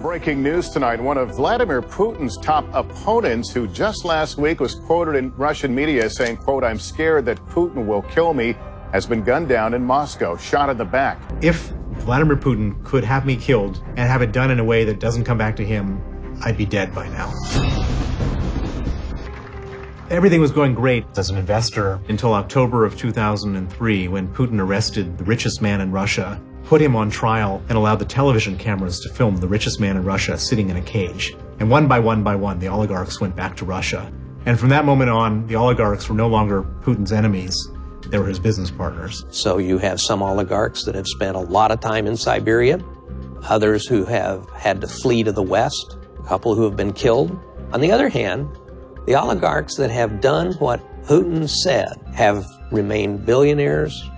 Breaking news tonight. One of Vladimir Putin's top opponents, who just last week was quoted in Russian media saying, quote, I'm scared that Putin will kill me, has been gunned down in Moscow, shot in the back. If Vladimir Putin could have me killed and have it done in a way that doesn't come back to him, I'd be dead by now. Everything was going great as an investor until October of 2003 when Putin arrested the richest man in Russia, put him on trial, and allowed the television cameras to film the richest man in Russia sitting in a cage. And one by one by one, the oligarchs went back to Russia. And from that moment on, the oligarchs were no longer Putin's enemies. They were his business partners. So you have some oligarchs that have spent a lot of time in Siberia, others who have had to flee to the West, a couple who have been killed. On the other hand, the oligarchs that have done what Putin said have remained billionaires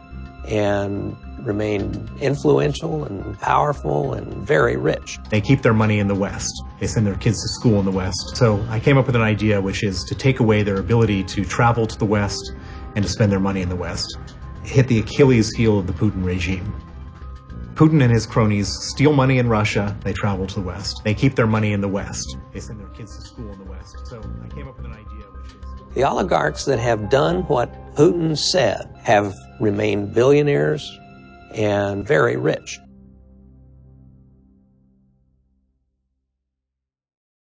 and remained influential and powerful and very rich. They keep their money in the West. They send their kids to school in the West. So I came up with an idea, which is to take away their ability to travel to the West and to spend their money in the West. Hit the Achilles heel of the Putin regime. Putin and his cronies steal money in Russia. They travel to the West. They keep their money in the West. They send their kids to school in the West. So I came up with an idea which is. The oligarchs that have done what Putin said have remained billionaires and very rich.